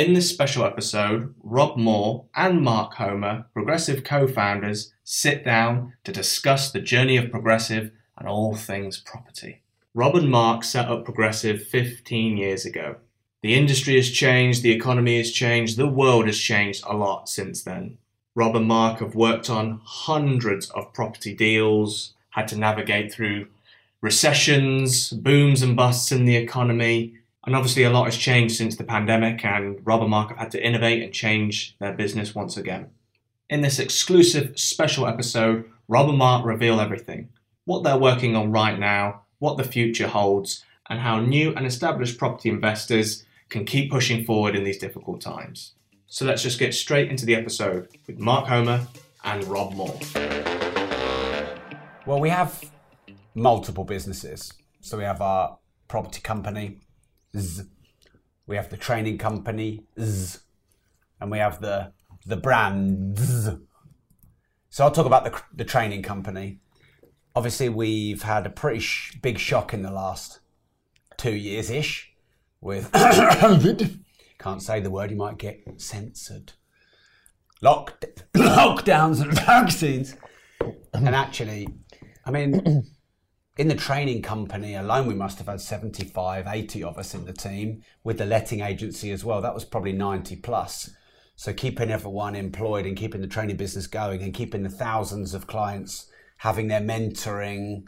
In this special episode, Rob Moore and Mark Homer, Progressive co founders, sit down to discuss the journey of Progressive and all things property. Rob and Mark set up Progressive 15 years ago. The industry has changed, the economy has changed, the world has changed a lot since then. Rob and Mark have worked on hundreds of property deals, had to navigate through recessions, booms and busts in the economy, and obviously, a lot has changed since the pandemic, and Rob and Mark have had to innovate and change their business once again. In this exclusive special episode, Rob and Mark reveal everything what they're working on right now, what the future holds, and how new and established property investors can keep pushing forward in these difficult times. So let's just get straight into the episode with Mark Homer and Rob Moore. Well, we have multiple businesses. So we have our property company, Z. We have the training company, Z. And we have the the brands. So I'll talk about the, the training company. Obviously, we've had a pretty sh- big shock in the last two years ish with COVID. Can't say the word, you might get censored. Lock- lockdowns and vaccines. And actually, I mean, in the training company alone, we must have had 75, 80 of us in the team with the letting agency as well. That was probably 90 plus. So keeping everyone employed and keeping the training business going and keeping the thousands of clients having their mentoring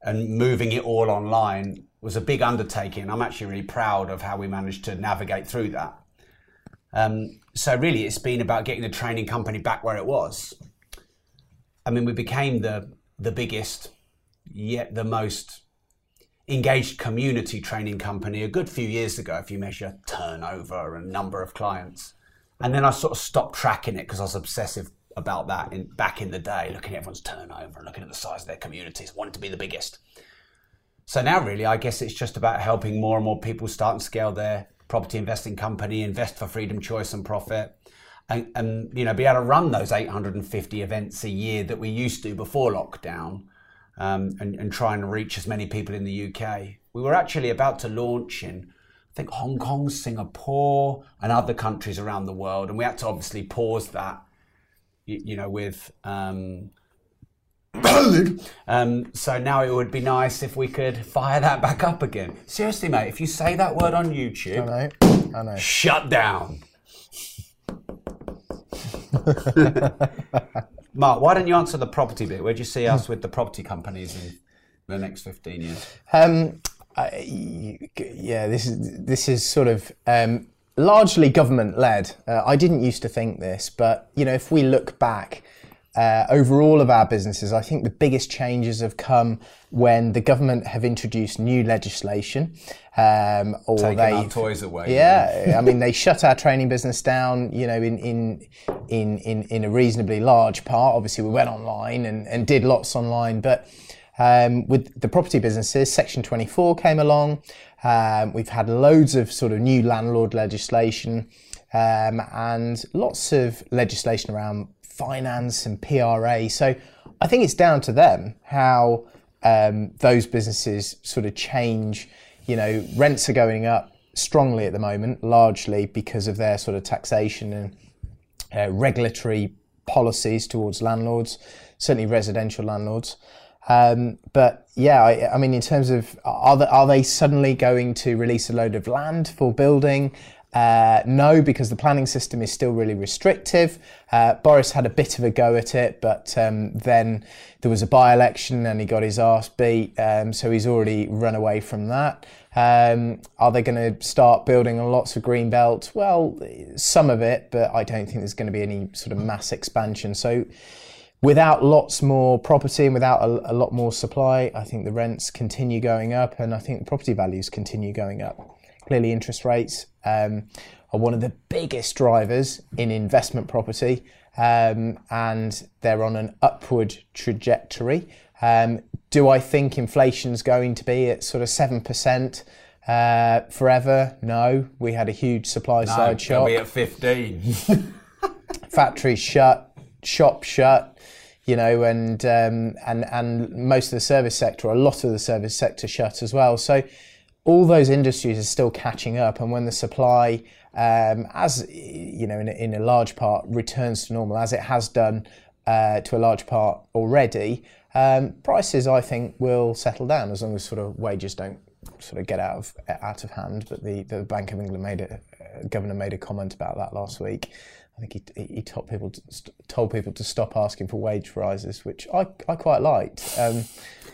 and moving it all online was a big undertaking. I'm actually really proud of how we managed to navigate through that. Um, so really, it's been about getting the training company back where it was. I mean, we became the the biggest yet the most engaged community training company a good few years ago if you measure turnover and number of clients. And then I sort of stopped tracking it because I was obsessive about that in, back in the day, looking at everyone's turnover and looking at the size of their communities, wanting to be the biggest. So now, really, I guess it's just about helping more and more people start and scale their property investing company, invest for freedom, choice, and profit, and, and you know be able to run those 850 events a year that we used to before lockdown um, and, and try and reach as many people in the UK. We were actually about to launch in, I think, Hong Kong, Singapore, and other countries around the world, and we had to obviously pause that, you, you know, with. Um, um, so now it would be nice if we could fire that back up again. Seriously, mate, if you say that word on YouTube, I know. I know. shut down. Mark, why don't you answer the property bit? Where do you see us with the property companies in the next 15 years? Um, I, yeah, this is this is sort of um, largely government led. Uh, I didn't used to think this, but you know, if we look back uh, over all of our businesses, I think the biggest changes have come when the government have introduced new legislation, um, or they our toys away. Yeah, I mean they shut our training business down. You know, in in in in, in a reasonably large part. Obviously, we went online and, and did lots online, but um, with the property businesses, Section 24 came along. Um, we've had loads of sort of new landlord legislation um, and lots of legislation around finance and PRA. So I think it's down to them how um, those businesses sort of change. You know, rents are going up strongly at the moment, largely because of their sort of taxation and uh, regulatory policies towards landlords, certainly residential landlords. Um, but yeah, I, I, mean, in terms of are are they suddenly going to release a load of land for building? Uh, no, because the planning system is still really restrictive. Uh, Boris had a bit of a go at it, but um, then there was a by election and he got his arse beat, um, so he's already run away from that. Um, are they going to start building lots of green belts? Well, some of it, but I don't think there's going to be any sort of mass expansion. So, without lots more property and without a, a lot more supply, I think the rents continue going up, and I think the property values continue going up clearly interest rates um, are one of the biggest drivers in investment property, um, and they're on an upward trajectory. Um, do I think inflation's going to be at sort of seven percent? Uh, forever? No. We had a huge supply No, side shock. be at 15. Factories shut, shops shut, you know, and um, and and most of the service sector, a lot of the service sector shut as well. So all those industries are still catching up, and when the supply, um, as you know, in a, in a large part returns to normal, as it has done uh, to a large part already, um, prices I think will settle down as long as sort of wages don't sort of get out of out of hand. But the, the Bank of England made a uh, governor made a comment about that last week. I think he, he told people to, st- told people to stop asking for wage rises, which I, I quite liked. Um,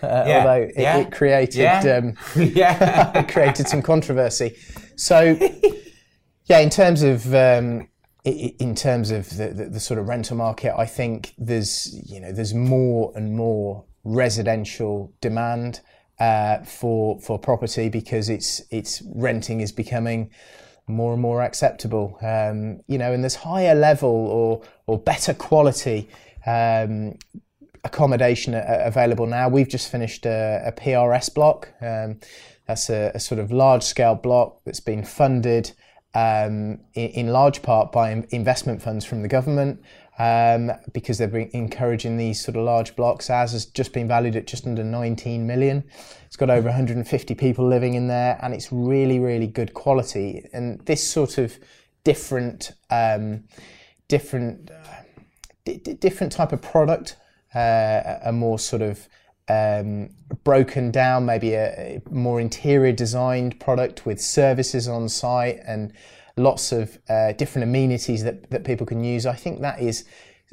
uh, Yeah, Although it, yeah, it created yeah. um, yeah. it created some controversy. So, yeah, in terms of um, in terms of the, the, the sort of rental market, I think there's you know there's more and more residential demand uh, for for property because it's it's renting is becoming more and more acceptable. Um, you know, and there's higher level or or better quality um, accommodation available now. We've just finished a, a PRS block. Um, that's a, a sort of large scale block that's been funded um, in, in large part by in- investment funds from the government um, because they've been encouraging these sort of large blocks. Ours has just been valued at just under 19 million. It's got over 150 people living in there and it's really, really good quality. And this sort of different, um, different, uh, di- different type of product, uh, a more sort of um, broken down, maybe a, a more interior designed product with services on site and lots of uh, different amenities that, that people can use. I think that is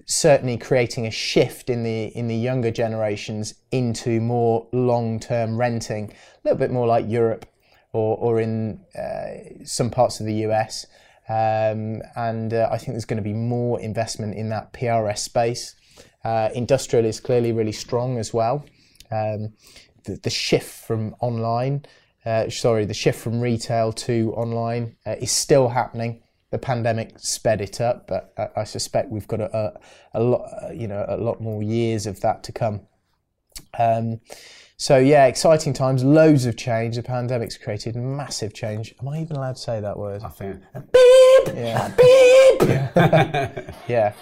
certainly creating a shift in the in the younger generations into more long term renting, a little bit more like Europe or, or in uh, some parts of the US. Um, and uh, I think there's going to be more investment in that PRS space. Uh, industrial is clearly really strong as well. Um, the, the shift from online, uh, sorry, the shift from retail to online uh, is still happening. The pandemic sped it up, but I, I suspect we've got a, a, a lot, uh, you know, a lot more years of that to come. Um, so yeah, exciting times, loads of change. The pandemic's created massive change. Am I even allowed to say that word? I think. Yeah. Beep! Yeah,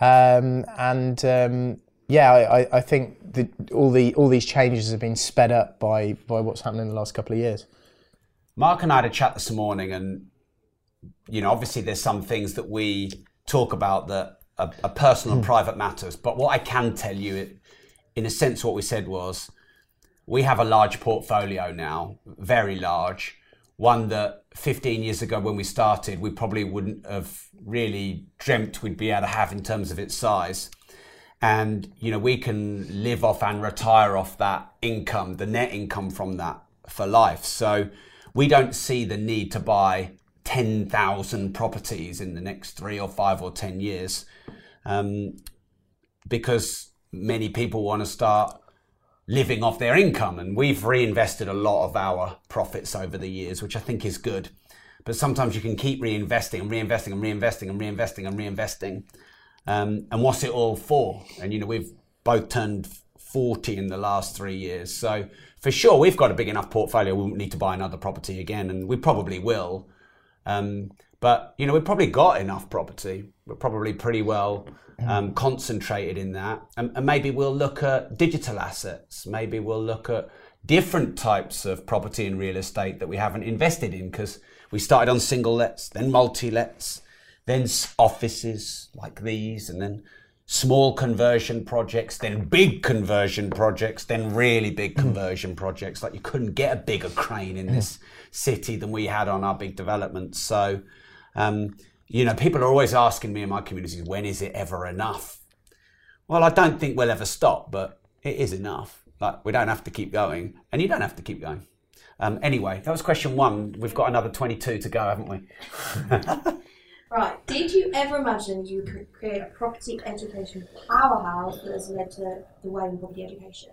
um, and um, yeah, I, I- think that all the all these changes have been sped up by by what's happened in the last couple of years. Mark and I had a chat this morning, and you know, obviously, there's some things that we talk about that are, are personal and hmm. private matters. But what I can tell you, in a sense, what we said was we have a large portfolio now, very large. One that 15 years ago, when we started, we probably wouldn't have really dreamt we'd be able to have in terms of its size and you know we can live off and retire off that income the net income from that for life. So we don't see the need to buy 10,000 properties in the next 3 or 5 or 10 years um, because many people want to start living off their income. And we've reinvested a lot of our profits over the years which I think is good. But sometimes you can keep reinvesting and reinvesting and reinvesting and reinvesting and reinvesting um, and what's it all for? And you know, we've both turned 40 in the last three years. So for sure, we've got a big enough portfolio. We won't need to buy another property again, and we probably will. Um, but you know, we've probably got enough property. We're probably pretty well um, concentrated in that, and, and maybe we'll look at digital assets. Maybe we'll look at different types of property and real estate that we haven't invested in because we started on single lets, then multi lets, then offices like these, and then small conversion projects, then big conversion projects, then really big conversion projects. Like you couldn't get a bigger crane in this city than we had on our big developments. So, um, you know, people are always asking me in my communities, when is it ever enough? Well, I don't think we'll ever stop, but it is enough. Like we don't have to keep going, and you don't have to keep going. Um, anyway, that was question one. We've got another 22 to go, haven't we? Right. Did you ever imagine you could create a property education powerhouse that has led to the way in property education?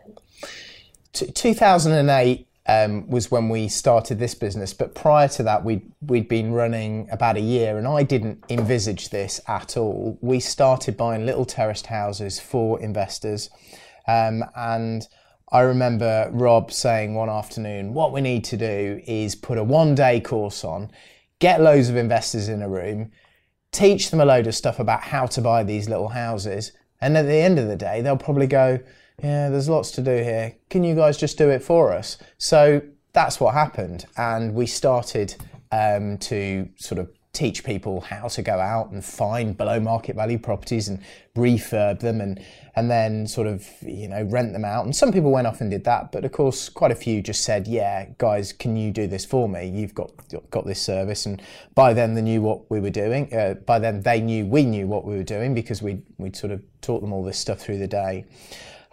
T- 2008, um, was when we started this business. But prior to that, we'd, we'd been running about a year, and I didn't envisage this at all. We started buying little terraced houses for investors. Um, and I remember Rob saying one afternoon, what we need to do is put a one day course on, get loads of investors in a room, teach them a load of stuff about how to buy these little houses. And at the end of the day, they'll probably go, yeah, there's lots to do here. Can you guys just do it for us? So that's what happened. And we started um, to sort of teach people how to go out and find below market value properties and refurb them and and then sort of you know rent them out. And some people went off and did that but of course quite a few just said yeah guys can you do this for me? You've got got this service. And by then they knew what we were doing uh, by then they knew we knew what we were doing because we we'd sort of taught them all this stuff through the day.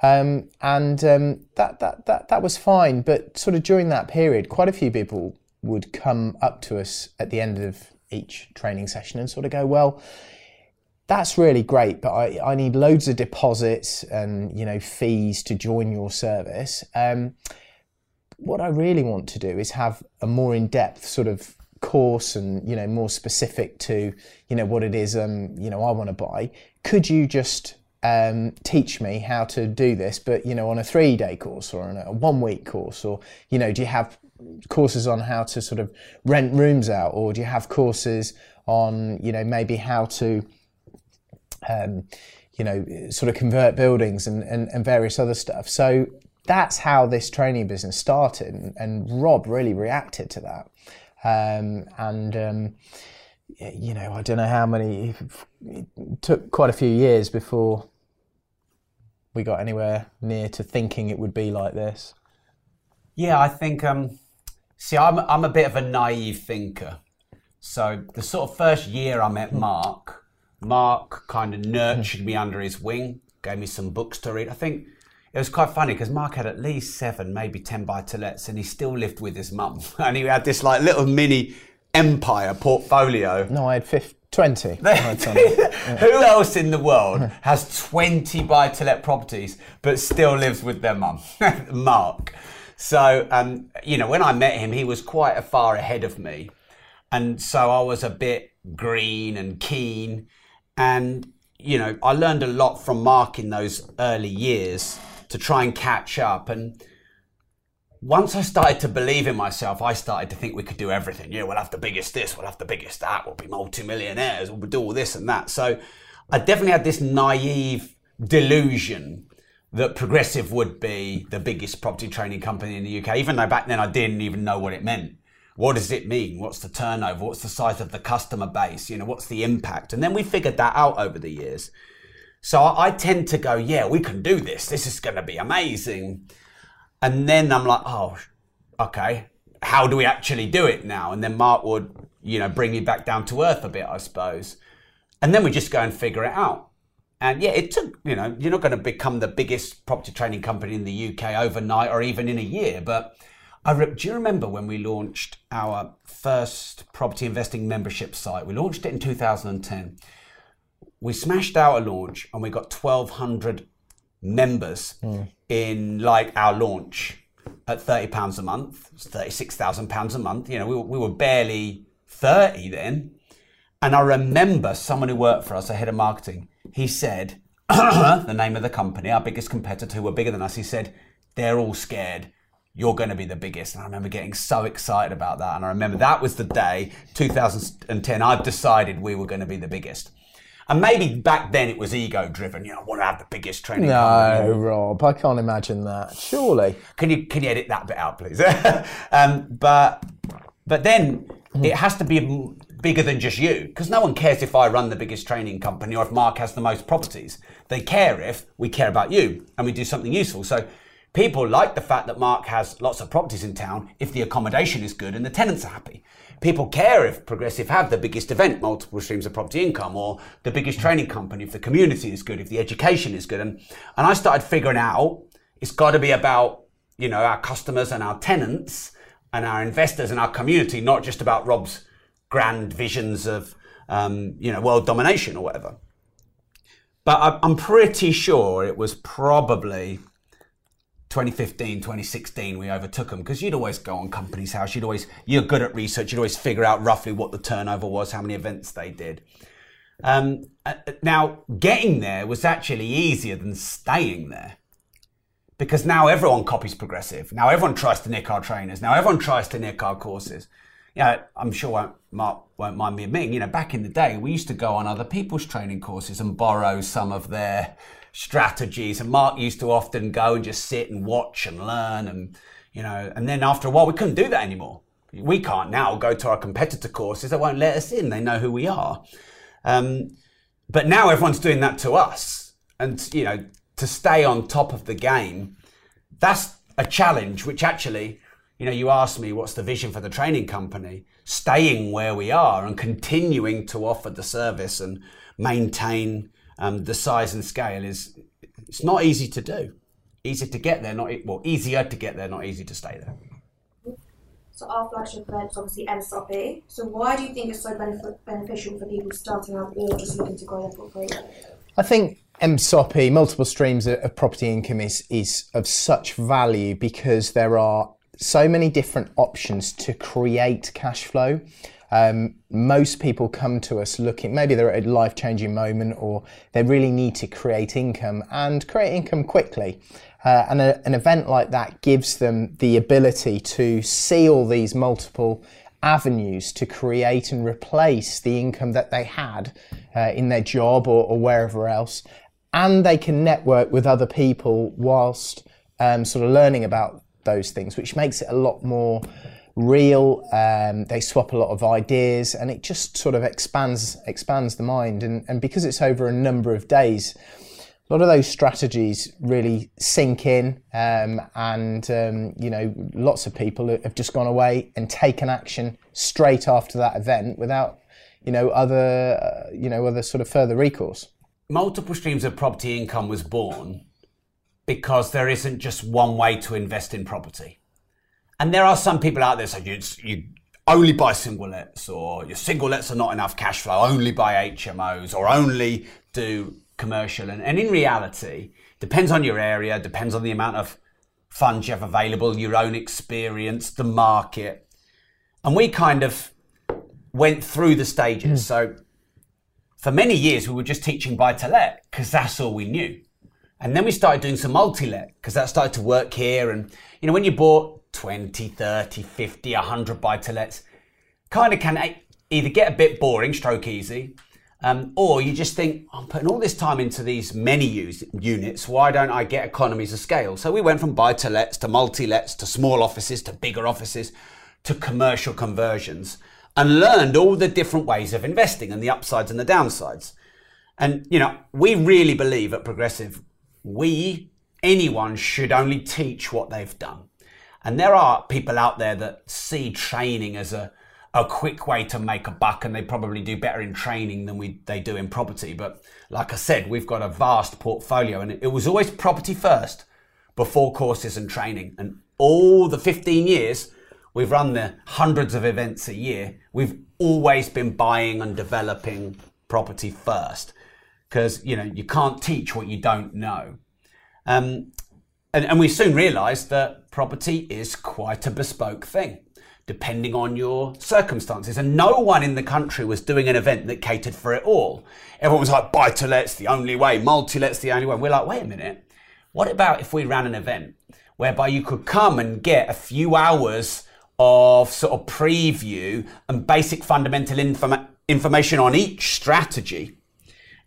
Um, and um, that, that, that, that was fine. But sort of during that period, quite a few people would come up to us at the end of each training session and sort of go, well, that's really great, but I, I need loads of deposits and you know fees to join your service. Um, what I really want to do is have a more in-depth sort of course and you know more specific to you know what it is um you know I want to buy. Could you just um, teach me how to do this, but you know, on a three-day course or on a one-week course, or you know, do you have courses on how to sort of rent rooms out, or do you have courses on you know maybe how to um, you know sort of convert buildings and, and, and various other stuff. So that's how this training business started, and, and Rob really reacted to that, um, and. Um, you know, I don't know how many. It took quite a few years before we got anywhere near to thinking it would be like this. Yeah, I think. Um, see, I'm I'm a bit of a naive thinker. So the sort of first year I met Mark, Mark kind of nurtured me under his wing, gave me some books to read. I think it was quite funny because Mark had at least seven, maybe ten buy to lets, and he still lived with his mum, and he had this like little mini empire portfolio. No, I had 50, 20. Who else in the world has 20 buy to let properties but still lives with their mum? Mark. So, um, you know, when I met him, he was quite a far ahead of me. And so I was a bit green and keen. And, you know, I learned a lot from Mark in those early years to try and catch up. And once I started to believe in myself, I started to think we could do everything. Yeah, we'll have the biggest this, we'll have the biggest that, we'll be multimillionaires, we'll do all this and that. So I definitely had this naive delusion that Progressive would be the biggest property training company in the UK, even though back then I didn't even know what it meant. What does it mean? What's the turnover? What's the size of the customer base? You know, what's the impact? And then we figured that out over the years. So I, tend to go, yeah, we can do this. This is going to be amazing. And then I'm like, oh, okay, how do we actually do it now? And then Mark would, you know, bring me back down to earth a bit, I suppose. And then we just go and figure it out. And yeah, it took, you know, you're not going to become the biggest property training company in the UK overnight or even in a year. But I re- do you remember when we launched our first property investing membership site? We launched it in 2010. We smashed out a launch and we got 1,200 members mm. in like our launch at thirty pounds a month, thirty six thousand pounds a month. You know, we were, we were barely thirty then, and I remember someone who worked for us, a head of marketing. He said the name of the company, our biggest competitor, who were bigger than us. He said they're all scared. You're going to be the biggest. And I remember getting so excited about that. And I remember that was the day, 2010, I've decided we were going to be the biggest. And maybe back then it was ego driven. You know, I want to have the biggest training. No, company. Rob, I can't imagine that. Surely. Can you can you edit that bit out, please? um, but but then mm. it has to be bigger than just you because no one cares if I run the biggest training company or if Mark has the most properties. They care if we care about you and we do something useful. So people like the fact that Mark has lots of properties in town if the accommodation is good and the tenants are happy people care if Progressive have the biggest event, multiple streams of property income, or the biggest training company, if the community is good, if the education is good. And, and I started figuring out it's got to be about, you know, our customers and our tenants and our investors and our community, not just about Rob's grand visions of, um, you know, world domination or whatever. But I'm pretty sure it was probably 2015, 2016, we overtook them because you'd always go on Companies House. You'd always, you're good at research. You'd always figure out roughly what the turnover was, how many events they did. Um, uh, now, getting there was actually easier than staying there because now everyone copies progressive. Now everyone tries to nick our trainers. Now everyone tries to nick our courses. Yeah, I'm sure Mark won't mind me admitting, you know, back in the day, we used to go on other people's training courses and borrow some of their strategies. And Mark used to often go and just sit and watch and learn. And, you know, and then after a while, we couldn't do that anymore. We can't now go to our competitor courses. They won't let us in. They know who we are. Um, but now everyone's doing that to us. And, you know, to stay on top of the game, that's a challenge, which actually, you know, you asked me what's the vision for the training company, staying where we are and continuing to offer the service and maintain um, the size and scale is it's not easy to do. Easy to get there, not e- well, easier to get there, not easy to stay there. So our flagship event is obviously MSOP. So why do you think it's so benef- beneficial for people starting out or just looking to grow their portfolio? I think MSOP, multiple streams of of property income, is, is of such value because there are so many different options to create cash flow. Um, most people come to us looking, maybe they're at a life changing moment or they really need to create income and create income quickly. Uh, and a, an event like that gives them the ability to see all these multiple avenues to create and replace the income that they had uh, in their job or, or wherever else. And they can network with other people whilst um, sort of learning about those things, which makes it a lot more real. Um, they swap a lot of ideas, and it just sort of expands expands the mind. And, and because it's over a number of days, a lot of those strategies really sink in, um, and um, you know, lots of people have just gone away and taken action straight after that event without, you know, other uh, you know other sort of further recourse. Multiple streams of property income was born because there isn't just one way to invest in property. And there are some people out there saying you, you only buy single lets, or your single lets are not enough cash flow, only buy HMOs, or only do commercial. And, and in reality, depends on your area, depends on the amount of funds you have available, your own experience, the market. And we kind of went through the stages. Hmm. So for many years, we were just teaching buy to let because that's all we knew. And then we started doing some multi let because that started to work here. And, you know, when you bought 20, 30, 50, 100 buy to lets, kind of can either get a bit boring, stroke easy, um, or you just think, I'm putting all this time into these many use, units, why don't I get economies of scale? So we went from buy to lets to multi lets to small offices to bigger offices to commercial conversions and learned all the different ways of investing and the upsides and the downsides. And, you know, we really believe at Progressive, we, anyone should only teach what they've done. And there are people out there that see training as a, a quick way to make a buck and they probably do better in training than we, they do in property. But like I said, we've got a vast portfolio and it, was always property first before courses and training. And all the 15 years, we've run the hundreds of events a year. We've always been buying and developing property first because you know you can't teach what you don't know. Um, and, and we soon realised that property is quite a bespoke thing, depending on your circumstances. And no one in the country was doing an event that catered for it all. Everyone was like, buy to let's the only way, multi let's the only way. We're like, wait a minute. What about if we ran an event whereby you could come and get a few hours of sort of preview and basic fundamental informa- information on each strategy?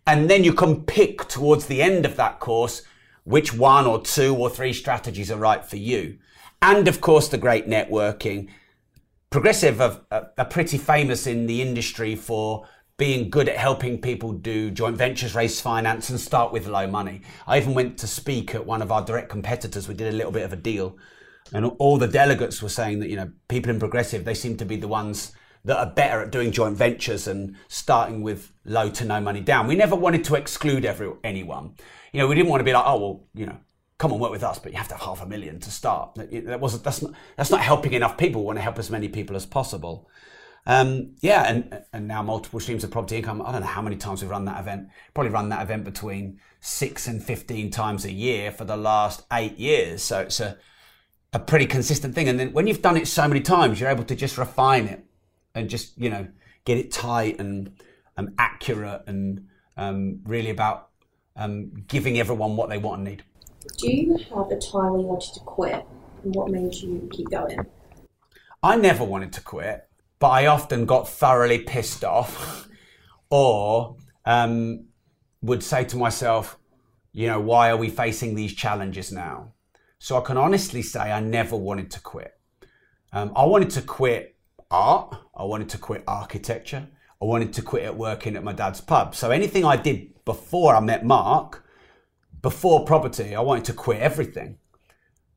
And then you can pick towards the end of that course which one or two or three strategies are right for you. And of course, the great networking. Progressive are, pretty famous in the industry for being good at helping people do joint ventures, raise finance, and start with low money. I even went to speak at one of our direct competitors. We did a little bit of a deal, and all the delegates were saying that you know people in Progressive they seem to be the ones that are better at doing joint ventures and starting with low to no money down. We never wanted to exclude every, anyone. You know, we didn't want to be like, oh well, you know, come and work with us, but you have to have half a million to start. That, that wasn't that's not that's not helping enough people. We want to help as many people as possible. Um, yeah, and and now multiple streams of property income. I don't know how many times we've run that event. Probably run that event between six and fifteen times a year for the last eight years. So it's a a pretty consistent thing. And then when you've done it so many times, you're able to just refine it and just you know get it tight and um, accurate and um, really about um, giving everyone what they want and need. Do you have a time when you wanted to quit and what made you keep going? I never wanted to quit, but I often got thoroughly pissed off or um, would say to myself, you know, why are we facing these challenges now? So I can honestly say I never wanted to quit. Um, I wanted to quit art, I wanted to quit architecture, I wanted to quit at working at my dad's pub. So anything I did before I met Mark, before property, I wanted to quit everything.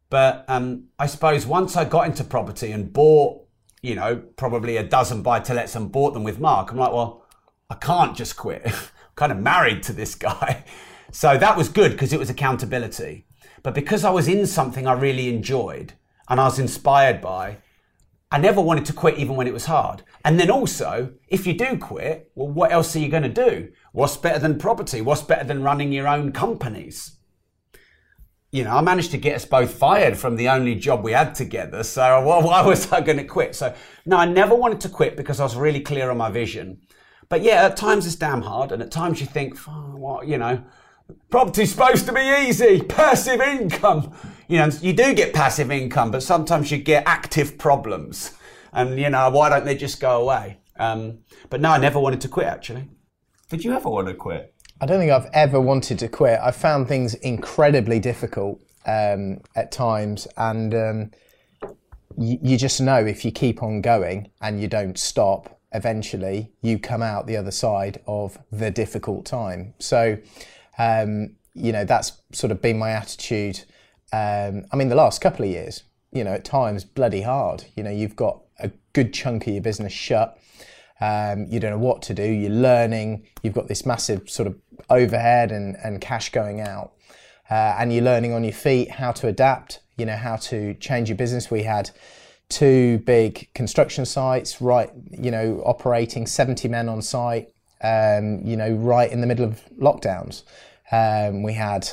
But um, I suppose once I got into property and bought, you know, probably a dozen buy to lets and bought them with Mark, I'm like, well, I can't just quit. I'm kind of married to this guy. So that was good because it was accountability. But because I was in something I really enjoyed and I was inspired by, I never wanted to quit even when it was hard. And then also, if you do quit, well, what else are you going to do? What's better than property? What's better than running your own companies? You know, I managed to get us both fired from the only job we had together. So why was I going to quit? So no, I never wanted to quit because I was really clear on my vision. But yeah, at times it's damn hard, and at times you think, oh, what, you know, property's supposed to be easy, passive income. You know, you do get passive income, but sometimes you get active problems. And, you know, why don't they just go away? Um, but no, I never wanted to quit, actually. Did you ever want to quit? I don't think I've ever wanted to quit. I found things incredibly difficult um, at times, and um, you, you just know if you keep on going and you don't stop, eventually you come out the other side of the difficult time. So, um, you know, that's sort of been my attitude. Um, I mean, the last couple of years, you know, at times bloody hard. You know, you've got a good chunk of your business shut. Um, you don't know what to do. You're learning. You've got this massive sort of overhead and, and cash going out. Uh, and you're learning on your feet how to adapt, you know, how to change your business. We had two big construction sites, right, you know, operating 70 men on site, um, you know, right in the middle of lockdowns. Um, we had,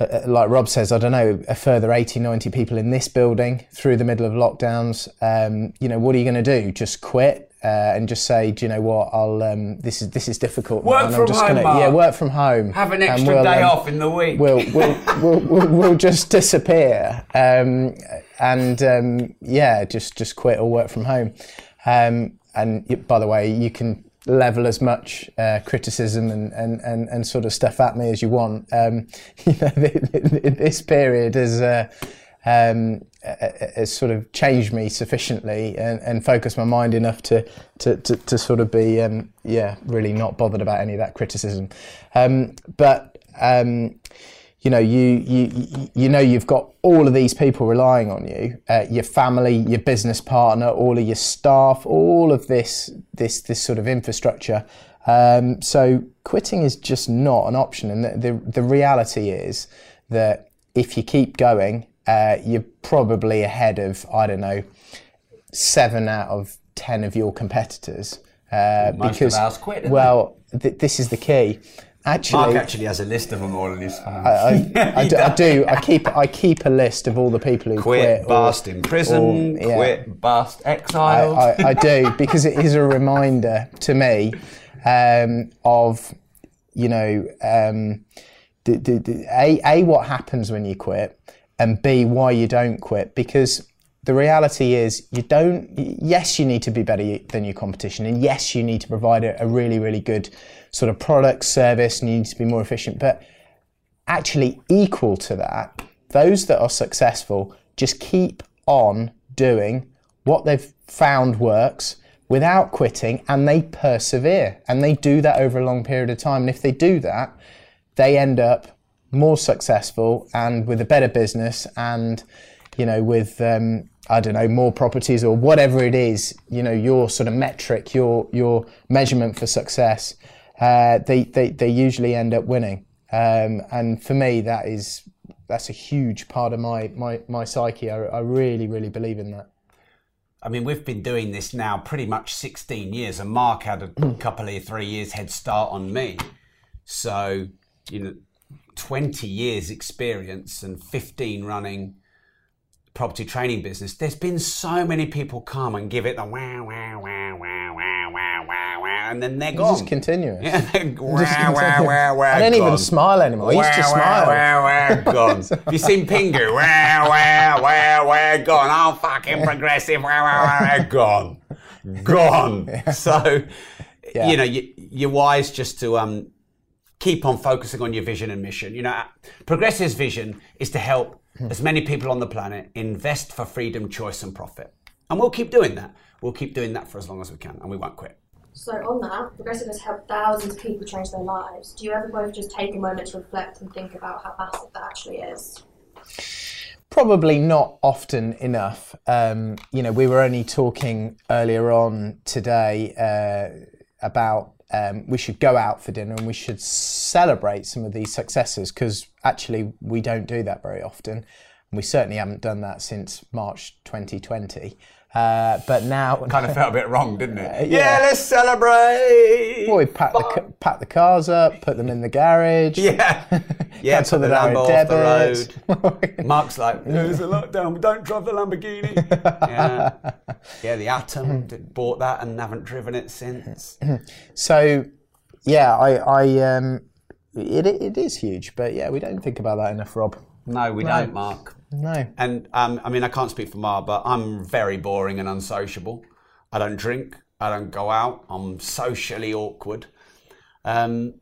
uh, uh like Rob says, I don't know, a further 80, 90 people in this building through the middle of lockdowns. Um, you know, what are you going to do? Just quit? uh, and just say, do you know what? I'll um, this is this is difficult. Work from I'm just home, gonna, Mark. Yeah, work from home. Have an extra we'll, day um, off in the week. We'll we'll, we'll, we'll, we'll just disappear um, and um, yeah, just just quit or work from home. Um, and by the way, you can level as much uh, criticism and, and, and, and sort of stuff at me as you want. Um, you know, this period has uh, um, has sort of changed me sufficiently and, and focused my mind enough to to, to, to sort of be um, yeah really not bothered about any of that criticism. Um, but um, you know you, you you know you've got all of these people relying on you, uh, your family, your business partner, all of your staff, all of this this this sort of infrastructure. Um, so quitting is just not an option, and the, the the reality is that if you keep going uh, you're probably ahead of I don't know seven out of ten of your competitors. Uh, because well, th- this is the key. Actually, Mark actually has a list of them all in his phone. I, I, I do, I do. I keep I keep a list of all the people who quit, quit, or- bust in prison, or- yeah. quit, bust, exiled. I, I do because it is a reminder to me um, of you know um, the, the, the, a a what happens when you quit and b why you don't quit because the reality is you don't yes you need to be better than your competition and yes you need to provide a, a really really good sort of product service and you need to be more efficient but actually equal to that, those that are successful just keep on doing what they've found works without quitting and they persevere and they do that over a long period of time. And if they do that, they end up more successful and with a better business and, you know, with, um, I don't know, more properties or whatever it is, you know, your sort of metric, your, your measurement for success, uh, they, they, they usually end up winning. Um, and for me, that is that's a huge part of my my, my psyche. I, I really really believe in that. I mean, we've been doing this now pretty much 16 years, and Mark had a couple of three years head start on me. So, you know, 20 years experience and 15 running property training business. There's been so many people come and give it the wow, wow, wow, wow, wow, wow, wow, wow, and then they're It's gone. just continuous. Yeah, they're Just wow, wow, wow, wow. I don't even smile anymore. I used to Wow, smile. Wow, wow, wow, gone. Have you seen Pingu? Wow, wow, wow, wow, gone. Oh, fucking progressive. Wow, wow, wow, wow, gone. Gone. So, Yeah. you know, you, you're wise just to um, keep on focusing on your vision and mission. You know, Progressive's vision is to help as many people on the planet invest for freedom, choice, and profit. And we'll keep doing that. We'll keep doing that for as long as we can, and we won't quit. So on that, Progressive has helped thousands of people change their lives. Do you ever both just take a moment to reflect and think about how massive that actually is? Probably not often enough. Um, you know, we were only talking earlier on today uh, about um, we should go out for dinner and we should celebrate some of these successes because actually we don't do that very often. And we certainly haven't done that since March 2020. Uh, but now, Kind of felt a bit wrong, didn't it? yeah. let's celebrate. well, we pack the, pack the cars up, put them in the garage. Yeah. Yeah, Cancel put the Lambo off the road. Mark's like, there's a lockdown, we don't drive the Lamborghini. yeah. Yeah, the Atom, bought that and haven't driven it since. So, yeah, I, I um, it, it is huge, but yeah, we don't think about that enough, Rob. No, we don't, Mark. No. And um, I mean, I can't speak for Mark, but I'm very boring and unsociable. I don't drink, I don't go out, I'm socially awkward. Um,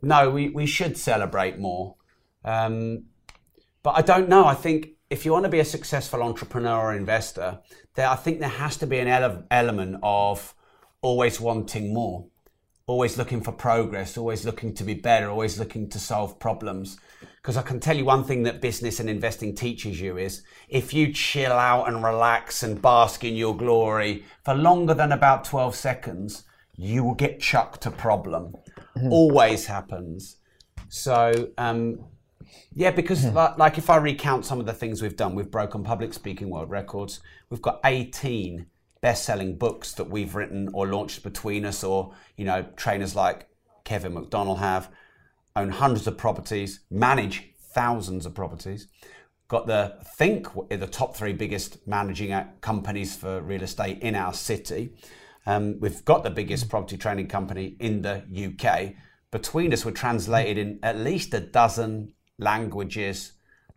no, we, we should celebrate more. Um, but I don't know. I think if you want to be a successful entrepreneur or investor, there I think there has to be an ele- element of always wanting more, always looking for progress, always looking to be better, always looking to solve problems. Because I can tell you one thing that business and investing teaches you is if you chill out and relax and bask in your glory for longer than about 12 seconds, you will get chucked a problem. Always happens. So, um, yeah, because like, like if I recount some of the things we've done, we've broken public speaking world records. We've got 18 best-selling books that we've written or launched between us, or you know, trainers like Kevin McDonald have own hundreds of properties, manage thousands of properties. Got the think the top three biggest managing uh, companies for real estate in our city. Um, we've got the biggest property training company in the UK. Between us, we're translated in at least a dozen languages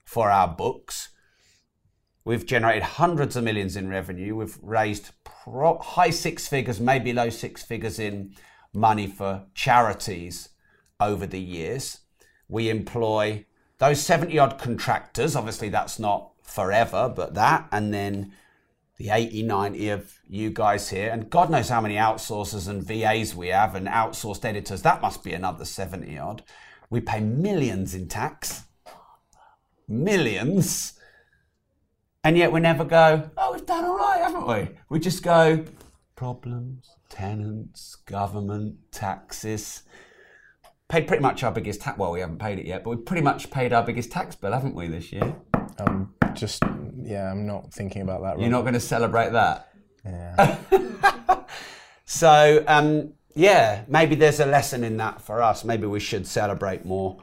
for our books. We've generated hundreds of millions in revenue. We've raised pro- high six figures, maybe low six figures in money for charities over the years. We employ those 70 odd contractors. Obviously, that's not forever, but that, and then the 80, 90 of you guys here, and God knows how many outsourcers and VAs we have, and outsourced editors. That must be another 70 odd. We pay millions in tax. Millions. And yet we never go, oh, we've done all right, haven't we? We just go, problems, tenants, government, taxes. Paid pretty much our biggest tax. Well, we haven't paid it yet, but we've pretty much paid our biggest tax bill, haven't we, this year? Um, just yeah, I'm not thinking about that. You're not going to celebrate that. Yeah. So, um, yeah, maybe there's a lesson in that for us. Maybe we should celebrate more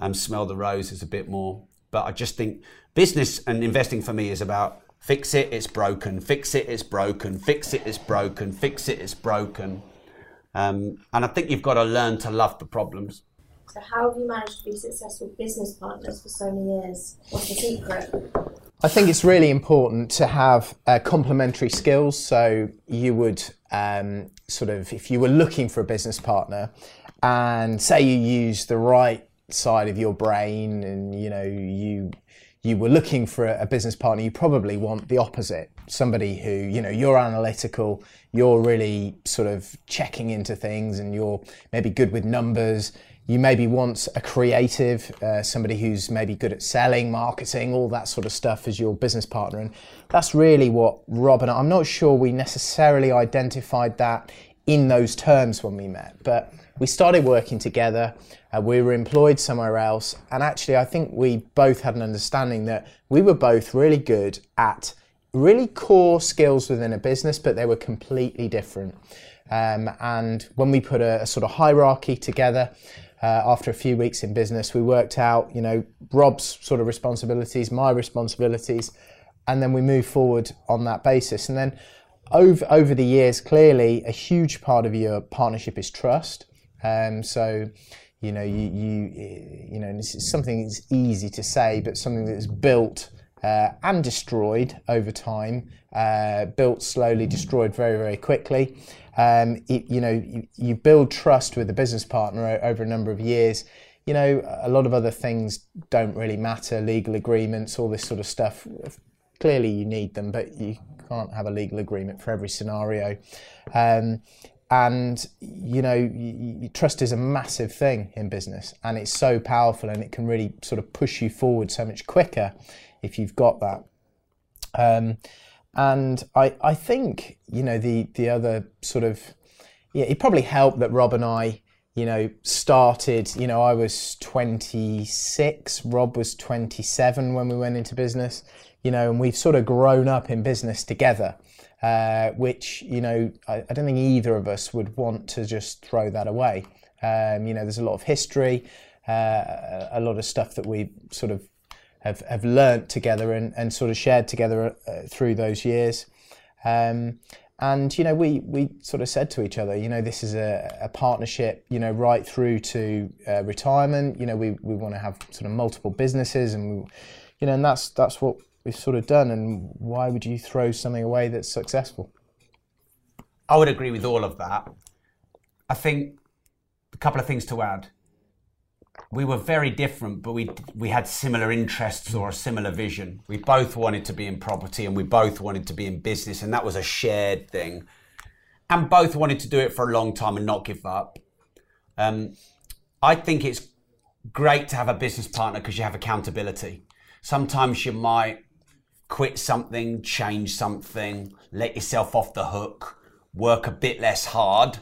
and smell the roses a bit more. But I just think business and investing for me is about fix it, it's broken, fix it, it's broken, fix it, it's broken, fix it, it's broken. Um, and I think you've got to learn to love the problems. So how have you managed to be successful business partners for so many years? What's the secret? I think it's really important to have uh, complementary skills. So you would um, sort of, if you were looking for a business partner, and say you use the right side of your brain, and you know you you were looking for a, business partner, you probably want the opposite. Somebody who you know you're analytical, you're really sort of checking into things, and you're maybe good with numbers you maybe want a creative, uh, somebody who's maybe good at selling, marketing, all that sort of stuff as your business partner. And that's really what Rob and I, I'm not sure we necessarily identified that in those terms when we met, but we started working together. Uh, we were employed somewhere else. And actually, I think we both had an understanding that we were both really good at really core skills within a business, but they were completely different. Um, and when we put a, a, sort of hierarchy together, uh, after a few weeks in business, we worked out, you know, Rob's sort of responsibilities, my responsibilities, and then we move forward on that basis. And then over over the years, clearly, a huge part of your partnership is trust. Um, so, you know, you you you know, this is something that's easy to say, but something that's built uh, and destroyed over time, uh, built slowly, destroyed very, very quickly. Um, it, you know, you, you, build trust with a business partner over a number of years. You know, a lot of other things don't really matter, legal agreements, all this sort of stuff. Clearly, you need them, but you can't have a legal agreement for every scenario. Um, and you know trust is a massive thing in business and it's so powerful and it can really sort of push you forward so much quicker if you've got that. Um, and I, I think you know the the other sort of yeah it probably helped that Rob and I you know started you know I was 26 Rob was 27 when we went into business you know and we've sort of grown up in business together uh, which you know I, I, don't think either of us would want to just throw that away um, you know there's a lot of history uh, a lot of stuff that we sort of have, have learnt together and, and sort of shared together uh, through those years. Um, and you know, we we sort of said to each other, you know, this is a, a partnership, you know, right through to uh, retirement. You know, we, we want to have sort of multiple businesses, and we, you know, and that's that's what we've sort of done. And why would you throw something away that's successful? I would agree with all of that. I think a couple of things to add we were very different, but we we had similar interests or a similar vision. We both wanted to be in property, and we both wanted to be in business, and that was a shared thing. And both wanted to do it for a long time and not give up. Um, I think it's great to have a business partner because you have accountability. Sometimes you might quit something, change something, let yourself off the hook, work a bit less hard.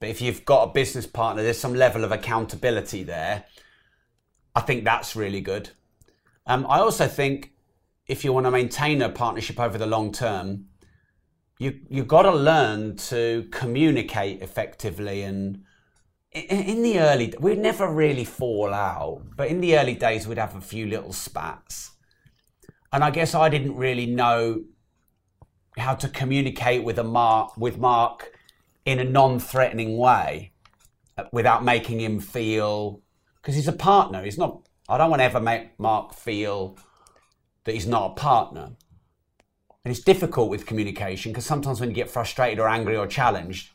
But if you've got a business partner, there's some level of accountability there I think that's really good. Um, I also think if you want to maintain a partnership over the long term, you you've got to learn to communicate effectively. And in, the early, we'd never really fall out, but in the early days, we'd have a few little spats. And I guess I didn't really know how to communicate with a Mark with Mark in a non-threatening way uh, without making him feel because he's a partner. He's not. I don't want to ever make Mark feel that he's not a partner. And it's difficult with communication because sometimes when you get frustrated or angry or challenged,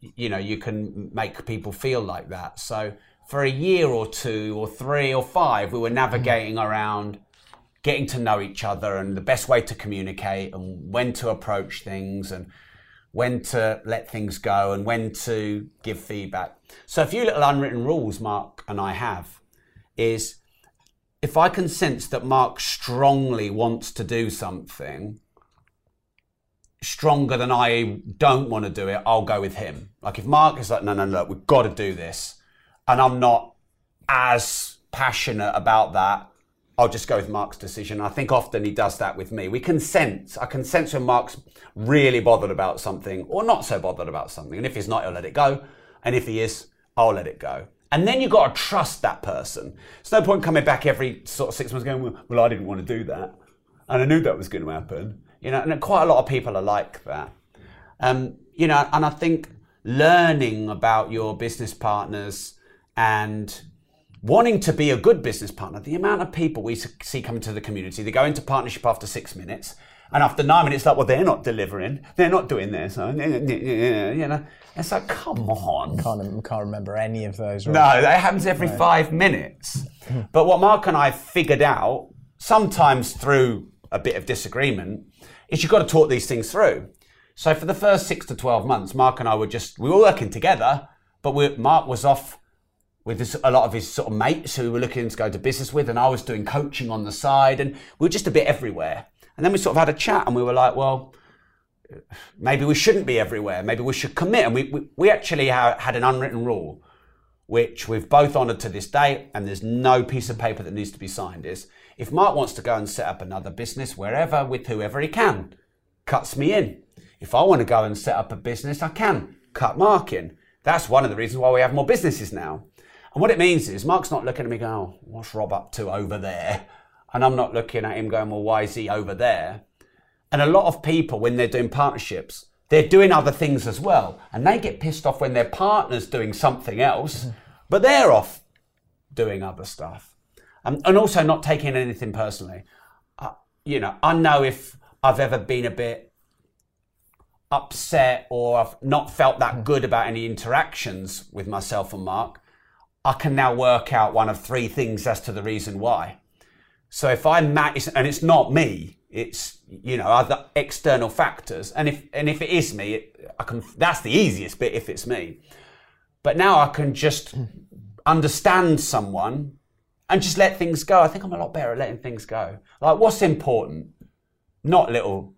you know, you can make people feel like that. So for a year or two or three or five, we were navigating around getting to know each other and the best way to communicate and when to approach things and when to let things go and when to give feedback. So a few little unwritten rules Mark and I have is if I can sense that Mark strongly wants to do something stronger than I don't want to do it, I'll go with him. Like if Mark is like, no, no, no, we've got to do this, and I'm not as passionate about that, I'll just go with Mark's decision. I think often he does that with me. We can sense, I can sense when Mark's really bothered about something or not so bothered about something. And if he's not, he'll let it go. And if he is, I'll let it go. And then you've got to trust that person. There's no point coming back every sort of six months going, well, I didn't want to do that. And I knew that was going to happen. You know, and quite a lot of people are like that. Um, you know, and I think learning about your business partners and wanting to be a good business partner, the amount of people we see coming to the community, they go into partnership after six minutes, and after nine minutes, like, well, they're not delivering, they're not doing this, so, you know. It's like, come on. Can't, can't remember any of those. Right? No, that happens every right. five minutes. but what Mark and I figured out, sometimes through a bit of disagreement, is you've got to talk these things through. So for the first six to 12 months, Mark and I were just, we were working together, but we, Mark was off with this, a lot of his sort of mates who we were looking to go to business with, and I was doing coaching on the side, and we were just a bit everywhere. And then we sort of had a chat, and we were like, well, maybe we shouldn't be everywhere. Maybe we should commit. And we, we, we actually had an unwritten rule. which we've both honoured to this day, and there's no piece of paper that needs to be signed, is if Mark wants to go and set up another business wherever with whoever he can, cuts me in. If I want to go and set up a business, I can cut Mark in. That's one of the reasons why we have more businesses now. And what it means is Mark's not looking at me going, oh, what's Rob up to over there? And I'm not looking at him going, well, why is he over there? And a lot of people, when they're doing partnerships, they're doing other things as well. And they get pissed off when their partner's doing something else, but they're off doing other stuff. Um, and also not taking anything personally. Uh, you know, I know if I've ever been a bit upset or I've not felt that good about any interactions with myself and Mark, I can now work out one of three things as to the reason why. So if I'm mad, and it's not me, it's you know other external factors, and if and if it is me, it, I can. That's the easiest bit if it's me. But now I can just understand someone and just let things go. I think I'm a lot better at letting things go. Like what's important, not little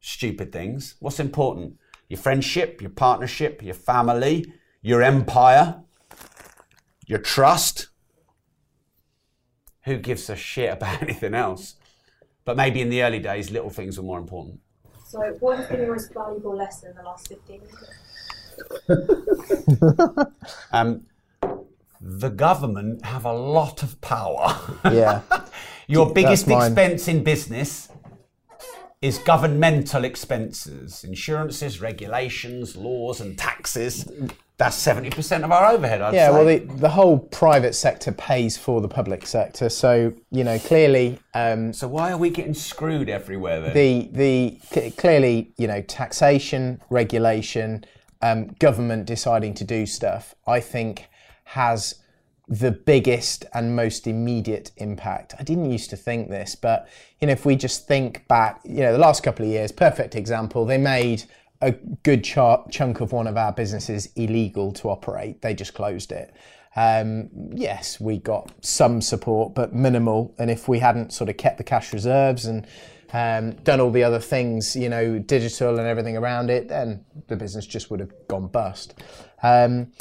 stupid things. What's important? Your friendship, your partnership, your family, your empire your trust. Who gives a shit about anything else? But maybe in the early days, little things were more important. So, what has been your most valuable lesson in the last 15 years? Um, the government have a lot of power. Yeah. Your biggest mine. expense in business is governmental expenses, insurances, regulations, laws, and taxes. That's 70% of our overhead, I'd Yeah, say. well, the, the whole private sector pays for the public sector. So, you know, clearly, um, so why are we getting screwed everywhere then? the the c- clearly, you know, taxation, regulation, um, government deciding to do stuff, I think has the biggest and most immediate impact. I didn't used to think this, but you know, if we just think back, you know, the last couple of years, perfect example, they made a good chunk of one of our businesses illegal to operate. They just closed it. Um, yes, we got some support, but minimal. And if we hadn't sort of kept the cash reserves and um, done all the other things, you know, digital and everything around it, then the business just would have gone bust. Um,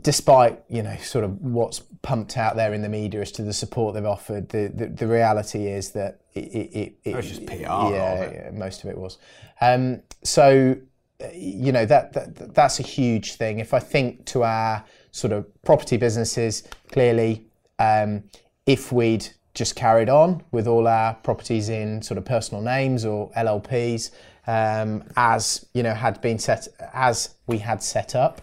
despite you know sort of what's pumped out there in the media as to the support they've offered, the the, the reality is that it, it, it, it was just PR Yeah, yeah, most of it was. Um, so uh, you know that, that that's a huge thing. If I think to our sort of property businesses, clearly, um, if we'd just carried on with all our properties in sort of personal names or LLPs, um, as you know had been set as we had set up,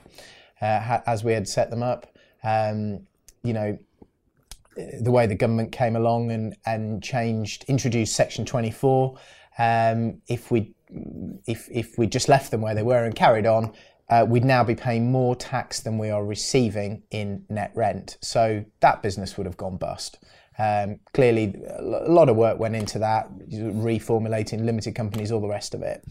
ha- as we had set them up, um, you know the way the government came along and, and changed, introduced Section 24. Um, if we if if we just left them where they were and carried on, uh, we'd now be paying more tax than we are receiving in net rent. So that business would have gone bust. Um, clearly, a a lot of work went into that, reformulating limited companies, all the rest of it.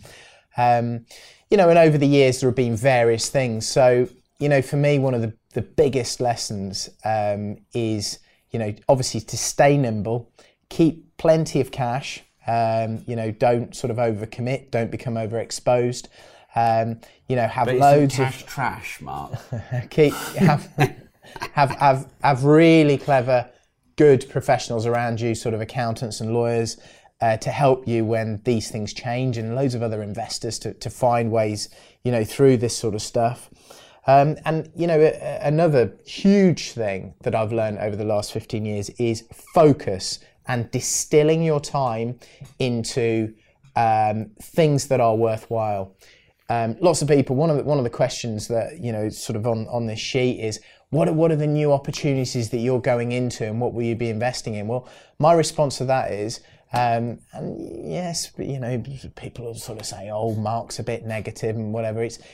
Um, you know, and over the years there have been various things. So, you know, for me, one of the, the biggest lessons um, is, you know, obviously to stay nimble, keep plenty of cash. Um, you know, don't sort of overcommit, don't become overexposed. Um, you know, have loads of cash trash, Mark. keep have have have have really clever, good professionals around you, sort of accountants and lawyers, uh, to help you when these things change, and loads of other investors to to find ways, you know, through this sort of stuff. Um, and you know, another huge thing that I've learned over the last 15 years is focus and distilling your time into um, things that are worthwhile. Um, lots of people. One of the, one of the questions that you know, sort of on, on this sheet is, what are, what are the new opportunities that you're going into, and what will you be investing in? Well, my response to that is, um, and yes, you know, people will sort of say, oh, Mark's a bit negative and whatever. It's, it,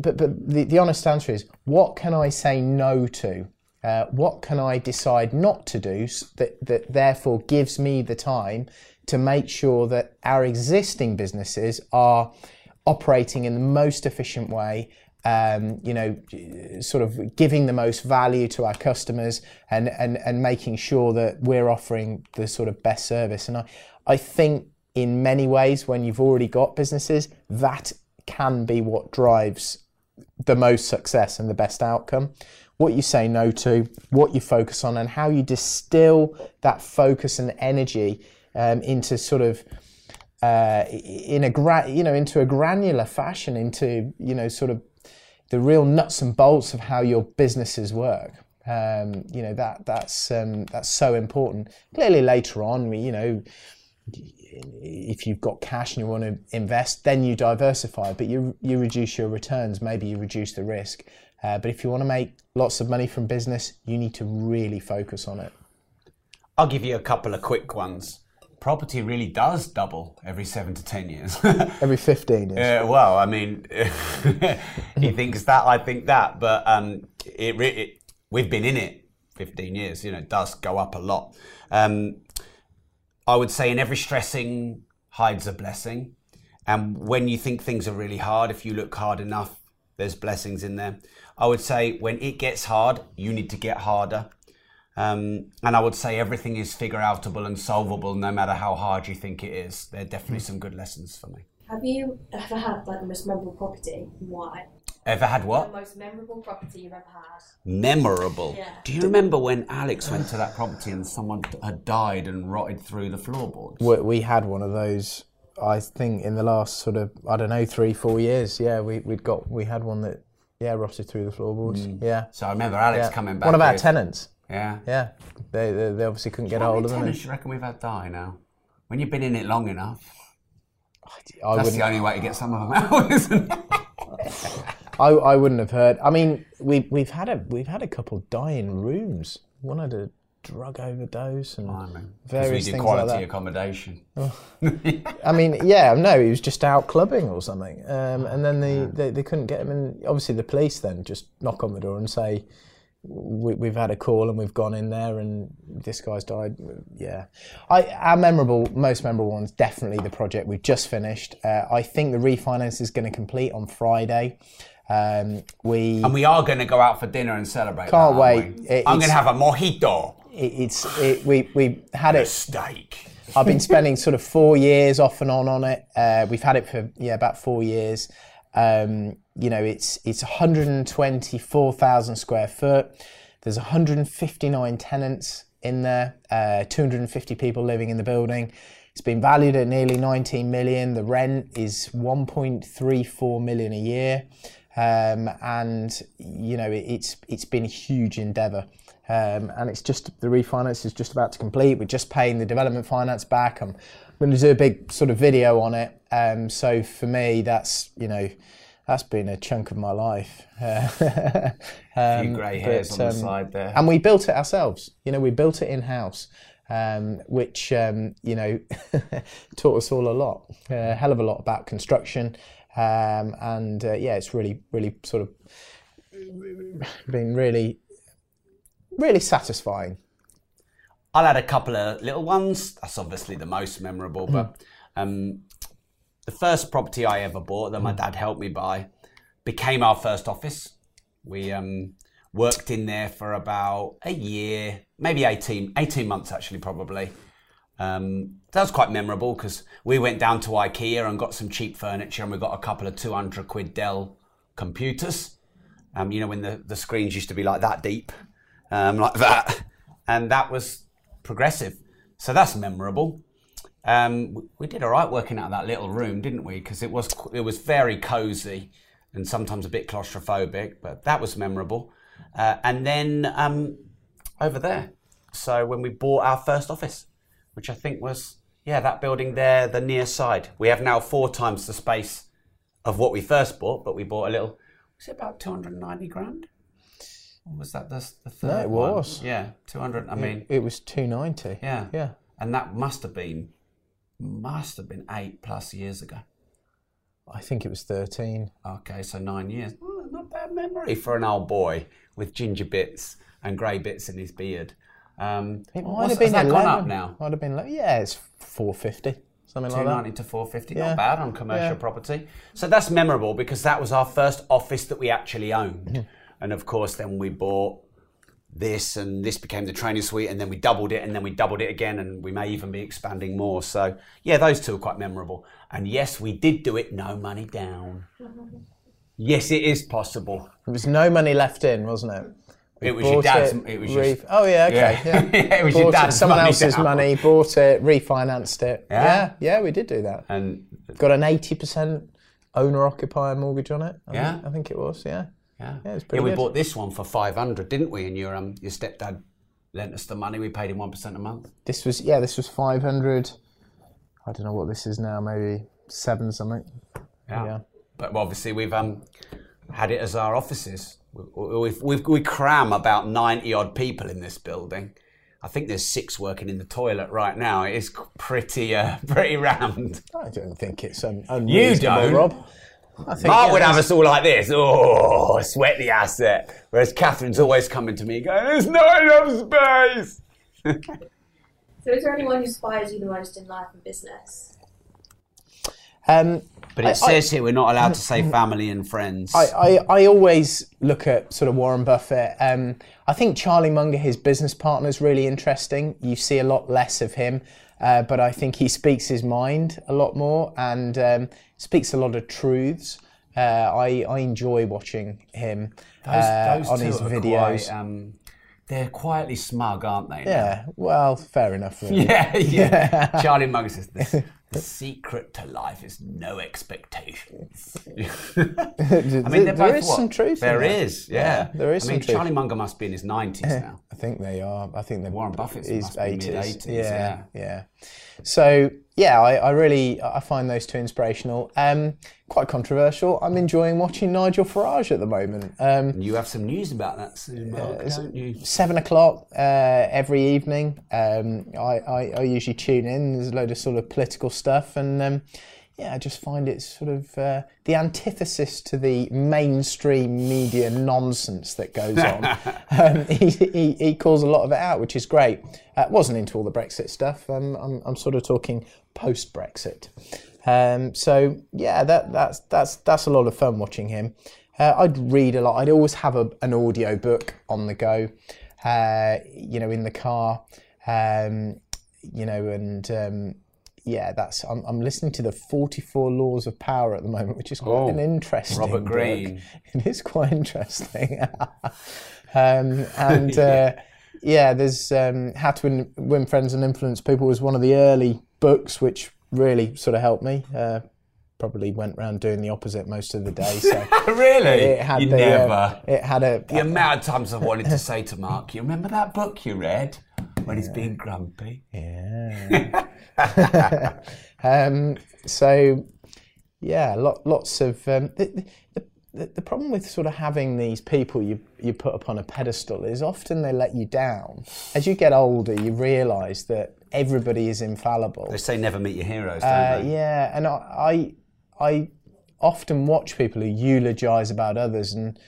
but but the, the honest answer is, what can I say no to? Uh, what can I decide not to do that, that therefore gives me the time to make sure that our existing businesses are operating in the most efficient way, um, you know, sort of giving the most value to our customers and, and, and making sure that we're offering the sort of best service. And I, I think in many ways, when you've already got businesses, that can be what drives the most success and the best outcome. What you say no to, what you focus on, and how you distill that focus and energy um, into sort of uh, in a gra- you know into a granular fashion, into you know sort of the real nuts and bolts of how your businesses work. Um, you know that that's um, that's so important. Clearly, later on, we, you know, if you've got cash and you want to invest, then you diversify, but you you reduce your returns. Maybe you reduce the risk. Uh, but if you want to make lots of money from business, you need to really focus on it. I'll give you a couple of quick ones. Property really does double every seven to ten years. Every 15 years. Uh, well, I mean, he thinks that, I think that, but um, it, it we've been in it 15 years. You know, it does go up a lot. Um, I would say in every stressing hides a blessing, and when you think things are really hard, if you look hard enough, there's blessings in there. I would say when it gets hard, you need to get harder. Um, and I would say everything is figure outable and solvable no matter how hard you think it is. There are definitely some good lessons for me. Have you ever had like the most memorable property? and Why? Ever had what? The what? most memorable property you've ever had? Memorable. Yeah. Do you remember when Alex went to that property and someone had died and rotted through the floorboards? we, we had one of those. I think in the last sort of I don't know three four years. Yeah, we we'd got we had one that yeah rotted through the floorboards. Yeah, So I remember Alex yeah. Mm. coming back. One of our with- tenants. Yeah. Yeah, they they, they obviously couldn't get How hold of them. tenants do you reckon we've had die now? When you've been in it long enough, I that's the only way to get some of them out, isn't it? I, I wouldn't have heard. I mean, we we've had a we've had a couple die in rooms. One had a drug overdose and we various did things quality like that. accommodation. I mean, yeah, no, he was just out clubbing or something, um, and then they, they they couldn't get him. And obviously, the police then just knock on the door and say, we, "We've had a call and we've gone in there, and this guy's died." Yeah, I our memorable, most memorable ones definitely the project we've just finished. Uh, I think the refinance is going to complete on Friday. Um, we And we are going to go out for dinner and celebrate. Can't that, wait. It- I'm going to have a mojito. it, it's it, we we had it Steak. I've been spending sort of four years off and on on it. Uh, we've had it for yeah about four years. Um, you know, it's it's 124,000 square foot. There's 159 tenants in there. Uh, 250 people living in the building. It's been valued at nearly 19 million. The rent is 1.34 million a year, um, and you know it, it's it's been a huge endeavour. Um, and it's just the refinance is just about to complete. We're just paying the development finance back. I'm going to do a big sort of video on it. Um, so for me, that's you know, that's been a chunk of my life. A few grey hairs but, on the um, side there. and we built it ourselves. You know, we built it in house, um, which um, you know taught us all a lot, a hell of a lot about construction. Um, and uh, yeah, it's really, really sort of been really, really satisfying. I'll add a couple of little ones. That's obviously the most memorable, but um, the first property I ever bought that my dad helped me buy became our first office. We um, worked in there for about a year, maybe 18, 18 months actually, probably. Um, that was quite memorable because we went down to IKEA and got some cheap furniture and we got a couple of 200 quid Dell computers. Um, you know, when the, the screens used to be like that deep, um, like that. And that was progressive. So that's memorable. Um, we- did all right working out of that little room, didn't we? Because it was it was very cosy and sometimes a bit claustrophobic, but that was memorable. Uh, and then um, over there, so when we bought our first office, which I think was yeah that building there, the near side. We have now four times the space of what we first bought, but we bought a little. Was it about two hundred and ninety grand? Or was that the, the third it one? was. Yeah, two hundred. I mean, It was two ninety. yeah. Yeah. And that must have been must have been eight plus years ago. I think it was thirteen. Okay, so nine years. Oh, not bad memory for an old boy with ginger bits and grey bits in his beard. Um, It might what's- have been has that 11. gone up now? Might have been. le- Yeah, it's four fifty, something like Two that. ninety to four fifty. Yeah. Not bad on commercial Yeah. property. So that's memorable because that was our first office that we actually owned, Mm-hmm. and of course then we bought this and this became the training suite and then we doubled it and then we doubled it again and we may even be expanding more so yeah those two are quite memorable and yes we did do it no money down Yes, it is possible. There was no money left in, wasn't it? It was your dad's. It, It was re- just. oh yeah, okay, Yeah. yeah. Yeah, it was your Bought dad's someone money else's down. money, bought it, refinanced it. Yeah? Yeah, yeah, we did do that. And Got an eighty percent owner occupier mortgage on it. I Yeah? think, I think it was. Yeah, yeah, Yeah, it's yeah, pretty we good. bought this one for five hundred, didn't we? And your um, your stepdad lent us the money. We paid him one percent a month. this was yeah, this was five hundred. I don't know what this is now, maybe seven something. Yeah. Yeah. But obviously we've um, had it as our offices. We- We've, we've, we cram about 90 odd people in this building. I think there's six working in the toilet right now. It is pretty uh, pretty rammed. I don't think it's un- unreasonable, don't? Rob. I think Mark yeah, would have there's- us all like this. Oh, sweat the asset. Whereas Catherine's always coming to me going, there's not enough space. So, is there anyone who inspires you the most in life and business? Um, But it I- says here we're not allowed to say family and friends. I, I, I always look at sort of Warren Buffett. Um, I think Charlie Munger, his business partner, is really interesting. You see a lot less of him, uh, but I think he speaks his mind a lot more and um, speaks a lot of truths. Uh, I, I enjoy watching him uh, on two his are videos. Quite, um, they're quietly smug, aren't they? yeah, well, fair enough. Really. Yeah, yeah. Charlie Munger says this. The secret to life is no expectations. I mean, there both is what? some truth. There is, yeah. there is I mean, truth. Charlie Munger must be in his nineties now. I think they are. I think they're Warren Buffett's is must be 80s. mid-eighties, Yeah, yeah. yeah. So yeah, I, I really I find those two inspirational. Um, quite controversial. I'm enjoying watching Nigel Farage at the moment. Um, You have some news about that soon, Mark, don't you? seven o'clock uh, every evening. Um, I, I, I usually tune in. There's a load of sort of political stuff, and um, yeah, I just find it sort of uh, the antithesis to the mainstream media nonsense that goes on. um, he, he, he calls a lot of it out, which is great. Uh, wasn't into all the Brexit stuff. Um, I'm, I'm sort of talking post Brexit. Um, so yeah, that, that's that's that's a lot of fun watching him. Uh, I'd read a lot. I'd always have a, an audio book on the go, uh, you know, in the car, um, you know, and um, yeah, that's. I'm, I'm listening to the 44 Laws of Power at the moment, which is quite Oh, an interesting. Robert book. Greene. It is quite interesting. um, and uh, yeah, there's um, How to Win, Win Friends and Influence People was one of the early books which really sort of helped me. Uh, probably went around doing the opposite most of the day. So really? it had you the, never. Uh, it had a. the amount of times I've wanted to say to Mark, you remember that book you read when he's being grumpy? Yeah. um, so, yeah, lot, lots of. Um, the, the, the, the problem with sort of having these people you, you put upon a pedestal is often they let you down. As you get older, you realise that everybody is infallible. They say never meet your heroes, don't Uh, they? yeah, and I, I, I often watch people who eulogise about others, and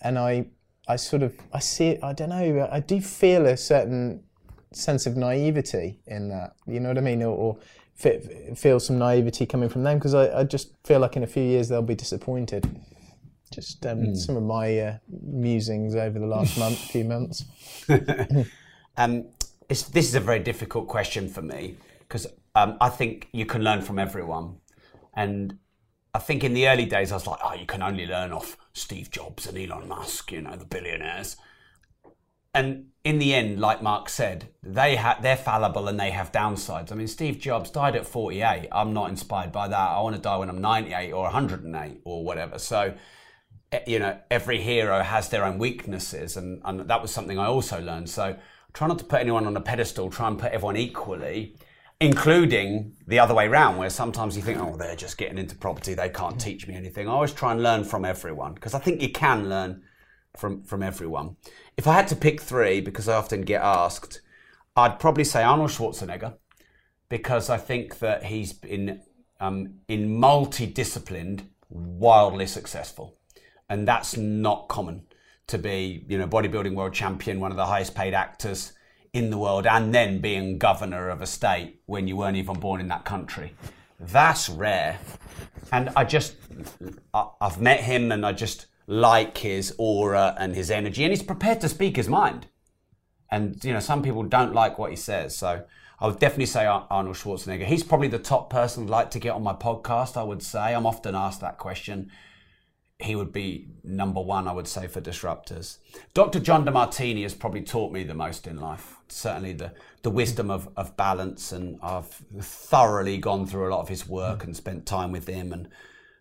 and I, I sort of, I see it. I don't know. I do feel a certain sense of naivety in that. You know what I mean? Or, or fe- feel some naivety coming from them because I, I just feel like in a few years they'll be disappointed. Just um, some of my uh, musings over the last month, few months. Um, it's, this is a very difficult question for me because um, I think you can learn from everyone. And I think in the early days, I was like, oh, you can only learn off Steve Jobs and Elon Musk, you know, the billionaires. And in the end, like Mark said, they ha- they're fallible and they have downsides. I mean, Steve Jobs died at 48. I'm not inspired by that. I want to die when I'm 98 or 108 or whatever. So, you know, every hero has their own weaknesses, and, and that was something I also learned. So, try not to put anyone on a pedestal. Try and put everyone equally, including the other way round, where sometimes you think, oh, they're just getting into property. They can't teach me anything. I always try and learn from everyone because I think you can learn from from everyone. If I had to pick three, because I often get asked, I'd probably say Arnold Schwarzenegger because I think that he's been um, in multi-disciplined, wildly successful, and that's not common to be, you know, bodybuilding world champion, one of the highest paid actors in the world, and then being governor of a state when you weren't even born in that country. That's rare, and I just, I've met him, and I just like his aura and his energy, and he's prepared to speak his mind. And you know some people don't like what he says so i would definitely say arnold schwarzenegger. He's probably the top person i'd like to get on my podcast i would say. I'm often asked that question he would be number one, I would say, for disruptors. Dr. John Demartini has probably taught me the most in life. Certainly the, the wisdom of, of balance, and I've thoroughly gone through a lot of his work and spent time with him, and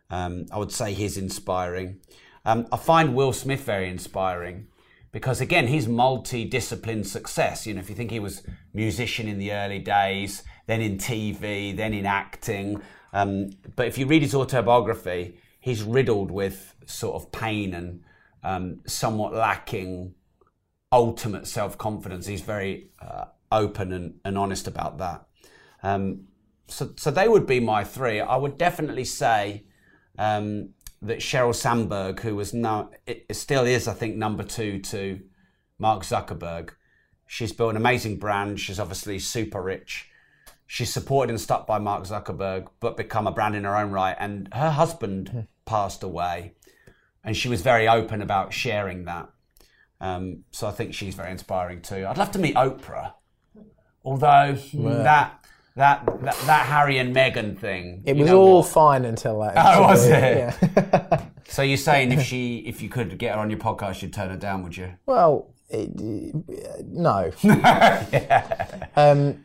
um, I would say he's inspiring. Um, I find Will Smith very inspiring because again he's multi-discipline success you know if you think he was musician in the early days then in tv then in acting um, but if you read his autobiography he's riddled with sort of pain and um, somewhat lacking ultimate self-confidence he's very uh, open and, and, honest about that um, so, so they would be my three i would definitely say um, that Sheryl Sandberg, who was now, it still is, I think, number two to Mark Zuckerberg. She's built an amazing brand. She's obviously super rich. She's supported and stuck by Mark Zuckerberg, but become a brand in her own right. And her husband mm. Passed away, and she was very open about sharing that. Um, so I think she's very inspiring too. I'd love to meet Oprah, although that that, that, that Harry and Meghan thing. It was all what? fine until that. Oh, was it? Yeah. so you're saying if she, if you could get her on your podcast, you'd turn her down, would you? Well, it, no. yeah. um,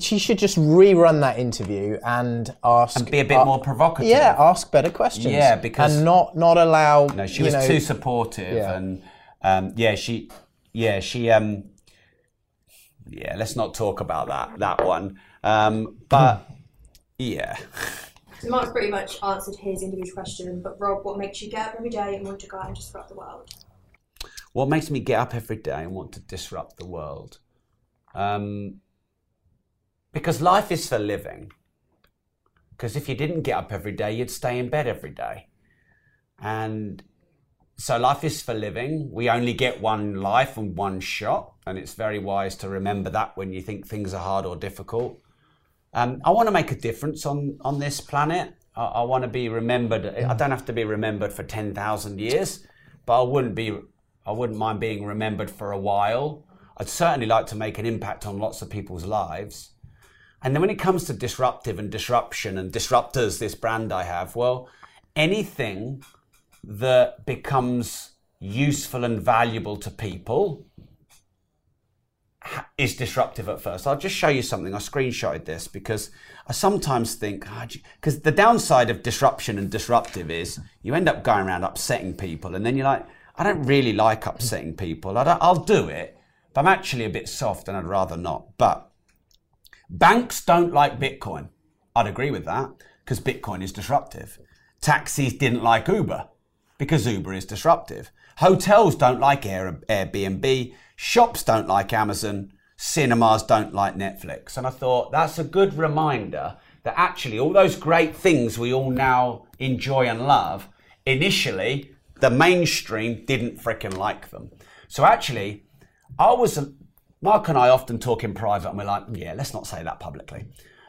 she should just rerun that interview and ask and be a bit uh, more provocative. Yeah, ask better questions. Yeah, because and not not allow. No, she was know, too supportive, yeah. and um, yeah, she, yeah, she, um, yeah. Let's not talk about that that one. Um, but yeah. So Mark's pretty much answered his individual question, but Rob, what makes you get up every day and want to go out and disrupt the world? What makes me get up every day and want to disrupt the world? Um, because life is for living. Because if you didn't get up every day, you'd stay in bed every day. And so life is for living. We only get one life and one shot. And it's very wise to remember that when you think things are hard or difficult. Um, I want to make a difference on, on this planet. I, I want to be remembered. I don't have to be remembered for 10,000 years, but I wouldn't be, I wouldn't mind being remembered for a while. I'd certainly like to make an impact on lots of people's lives. And then when it comes to disruptive and disruption and disruptors, this brand I have, well, anything that becomes useful and valuable to people is disruptive at first. I'll just show you something. I screenshotted this because I sometimes think, ah, because oh, the downside of disruption and disruptive is you end up going around upsetting people, and then you're like, I don't really like upsetting people. I will do it, but I'm actually a bit soft and I'd rather not. But banks don't like Bitcoin. I'd agree with that because Bitcoin is disruptive. Taxis didn't like Uber because Uber is disruptive. Hotels don't like Airbnb Shops don't like Amazon, cinemas don't like Netflix. And I thought that's a good reminder that actually all those great things we all now enjoy and love, initially the mainstream didn't fricking like them. So actually, I was, Mark and I often talk in private and we're like, yeah, let's not say that publicly.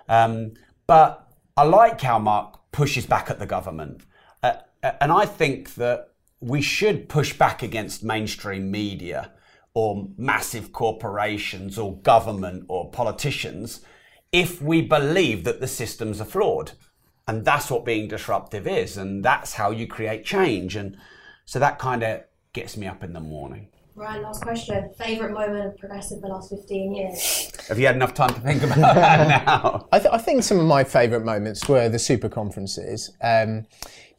Um, but I like how Mark pushes back at the government. Uh, and I think that we should push back against mainstream media or massive corporations or government or politicians if we believe that the systems are flawed. And that's what being disruptive is. And that's how you create change. And so that kind of gets me up in the morning. Right, last question. Favourite moment of progressive the last 15 years? Have you had enough time to think about that now? I, th- I think some of my favourite moments were the super conferences. Um,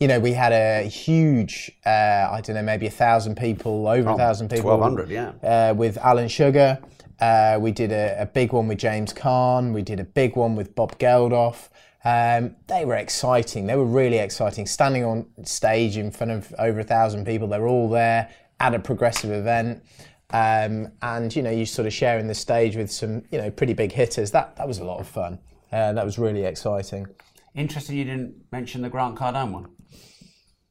you know, we had a huge, uh, I don't know, maybe a thousand people, over oh, a thousand people. 1,200, yeah. Uh, with Alan Sugar. Uh, we did a, a, big one with James Caan. We did a big one with Bob Geldof. Um, they were exciting. They were really exciting. Standing on stage in front of over a thousand people, they were all there at a progressive event. Um, and you know, you sort of sharing the stage with some, you know, pretty big hitters. That that was a lot of fun. Uh, that was really exciting. Interesting, you didn't mention the Grant Cardone one.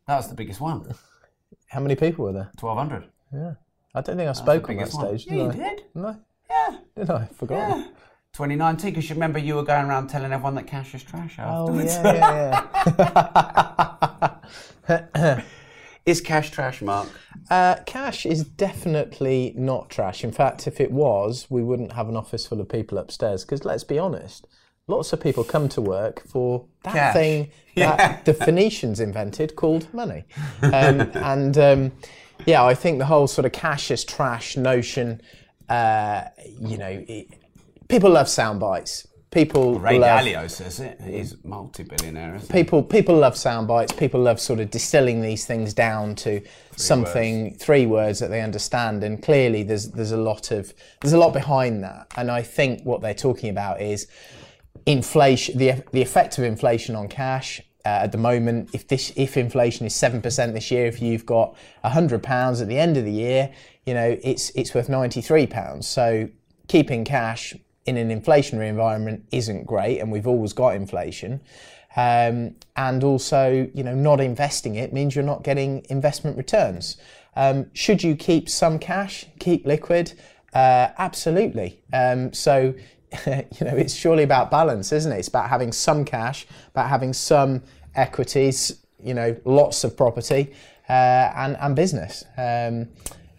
That was the biggest one. How many people were there? 1,200. Yeah. I don't think I spoke on that stage. Yeah, you I? did. No. Yeah. Did I? Forgot. Yeah. 2019, because you remember you were going around telling everyone that cash is trash afterwards. Oh, yeah, yeah, yeah. is cash trash, Mark? Uh, cash is definitely not trash. In fact, if it was, we wouldn't have an office full of people upstairs. Because let's be honest, lots of people come to work for that Cash. thing that the Phoenicians invented called money. Um, and um, yeah, I think the whole sort of cash is trash notion, uh, you know, it, people love sound bites. People Ray love, Dalio says it. He's multi-billionaire. Isn't he? people people love sound bites. People love sort of distilling these things down to something three words that they understand. And clearly, there's there's a lot of there's a lot behind that. And I think what they're talking about is inflation, the the effect of inflation on cash. Uh, at the moment, if this if inflation is seven percent this year, if you've got hundred pounds at the end of the year, you know it's it's worth ninety three pounds. So keeping cash in an inflationary environment isn't great, and we've always got inflation. Um, and also, you know, not investing it means you're not getting investment returns. Um, should you keep some cash, keep liquid? Uh, absolutely. Um, so, you know, it's surely about balance, isn't it? It's about having some cash, about having some equities, you know, lots of property, uh, and and business.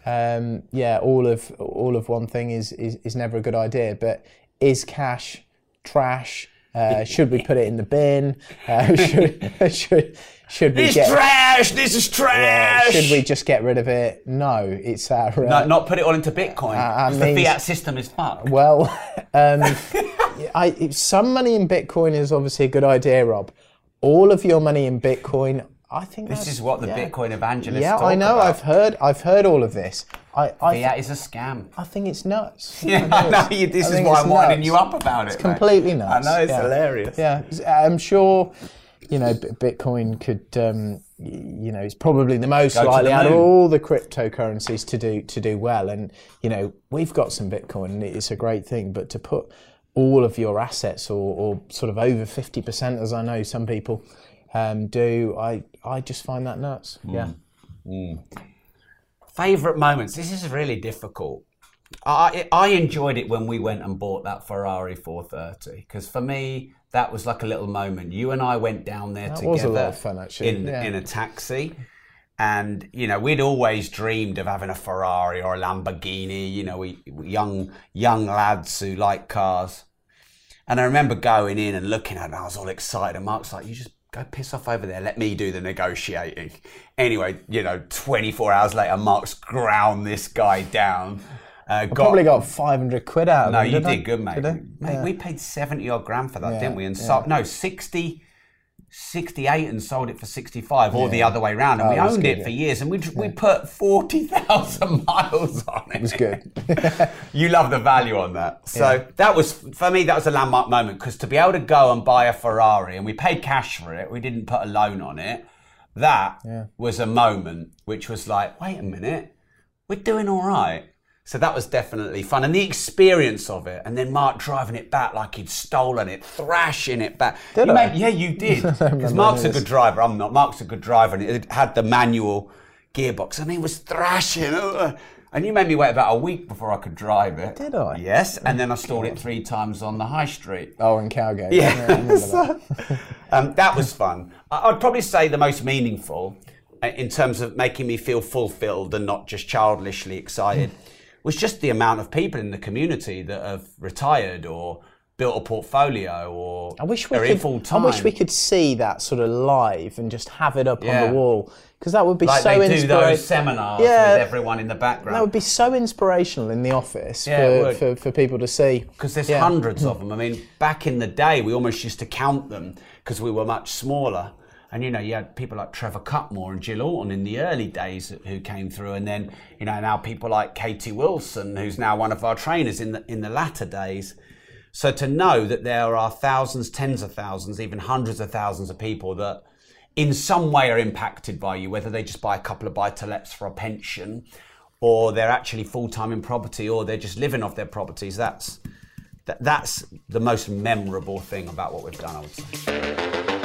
Um, yeah, all of all of one thing is, is is never a good idea. But is cash trash? Uh, should we put it in the bin? Uh, should, should should we It's get? trash. This is uh, trash. should we just get rid of it? No, it's our. Uh, No, not put it all into Bitcoin. I 'cause the fiat system is fucked. Well, um, I, some money in Bitcoin is obviously a good idea, Rob. All of your money in Bitcoin, I think This is what the yeah. Bitcoin evangelists Yeah, I know. about. I've heard. I've heard all of this. I, I, Fiat is a scam. I think it's nuts. Yeah, think I know. it's- You, this I is why I'm winding you up about it. It's mate. completely nuts. I know it's yeah. hilarious. Yeah, I'm sure. You know, Bitcoin could. Um, you know, it's probably the most Go likely the out of all the cryptocurrencies to do to do well. And you know, we've got some Bitcoin, and it's a great thing. But to put all of your assets, or, or sort of over fifty percent, as I know some people um, do, I I just find that nuts. Mm. Yeah. Favorite moments. This is really difficult. I I enjoyed it when we went and bought that Ferrari 430 because for me that was like a little moment. You and I went down there That together. was a lot of fun, actually, In yeah. in a taxi. And you know we'd always dreamed of having a Ferrari or a Lamborghini. You know, we we young young lads who like cars. And I remember going in and looking at it, and I was all excited. And Mark's like, "You just go piss off over there. Let me do the negotiating." Anyway, you know, 24 hours later, Mark's ground this guy down. Uh, got, Probably got 500 quid out of no, them, you didn't I? good, mate. Did Mate, Yeah. we paid 70 odd grand for that, Yeah, didn't we? And so, no, 60, 68 and sold it for 65, or the other way around. And Oh, we owned good, it for years, and we we put 40,000 miles on it. It was good. you love the value on that. So that was for me. That was a landmark moment because to be able to go and buy a Ferrari and we paid cash for it. We didn't put a loan on it. That was a moment which was like, wait a minute, we're doing all right. So that was definitely fun, and the experience of it, and then Mark driving it back like he'd stolen it, thrashing it back. Did You I? made- yeah, you did. Because Mark's a good driver. I'm not. Mark's a good driver, and it had the manual gearbox, and he was thrashing. uh, And you made me wait about a week before I could drive it. Did I? Yes, and then I stalled it three times on the high street. Oh, in Cowgate. Yeah, that. um, that was fun. I'd probably say the most meaningful, uh, in terms of making me feel fulfilled and not just childishly excited, was just the amount of people in the community that have retired or built a portfolio or I wish we are in could. full I wish we could see that sort of live and just have it up on the wall because that would be like so they do those seminars Yeah. with everyone in the background. That would be so inspirational in the office Yeah, for, for, for people to see. because there's Yeah. hundreds of them. I mean, back in the day, we almost used to count them because we were much smaller. And you know, you had people like Trevor Cutmore and Jill Orton in the early days who came through, and then you know now people like Katie Wilson, who's now one of our trainers in the in the latter days. So to know that there are thousands, tens of thousands, even hundreds of thousands of people that in some way are impacted by you, whether they just buy a couple of buy to lets for a pension, or they're actually full time in property, or they're just living off their properties. That's that, that's the most memorable thing about what we've done, I would say.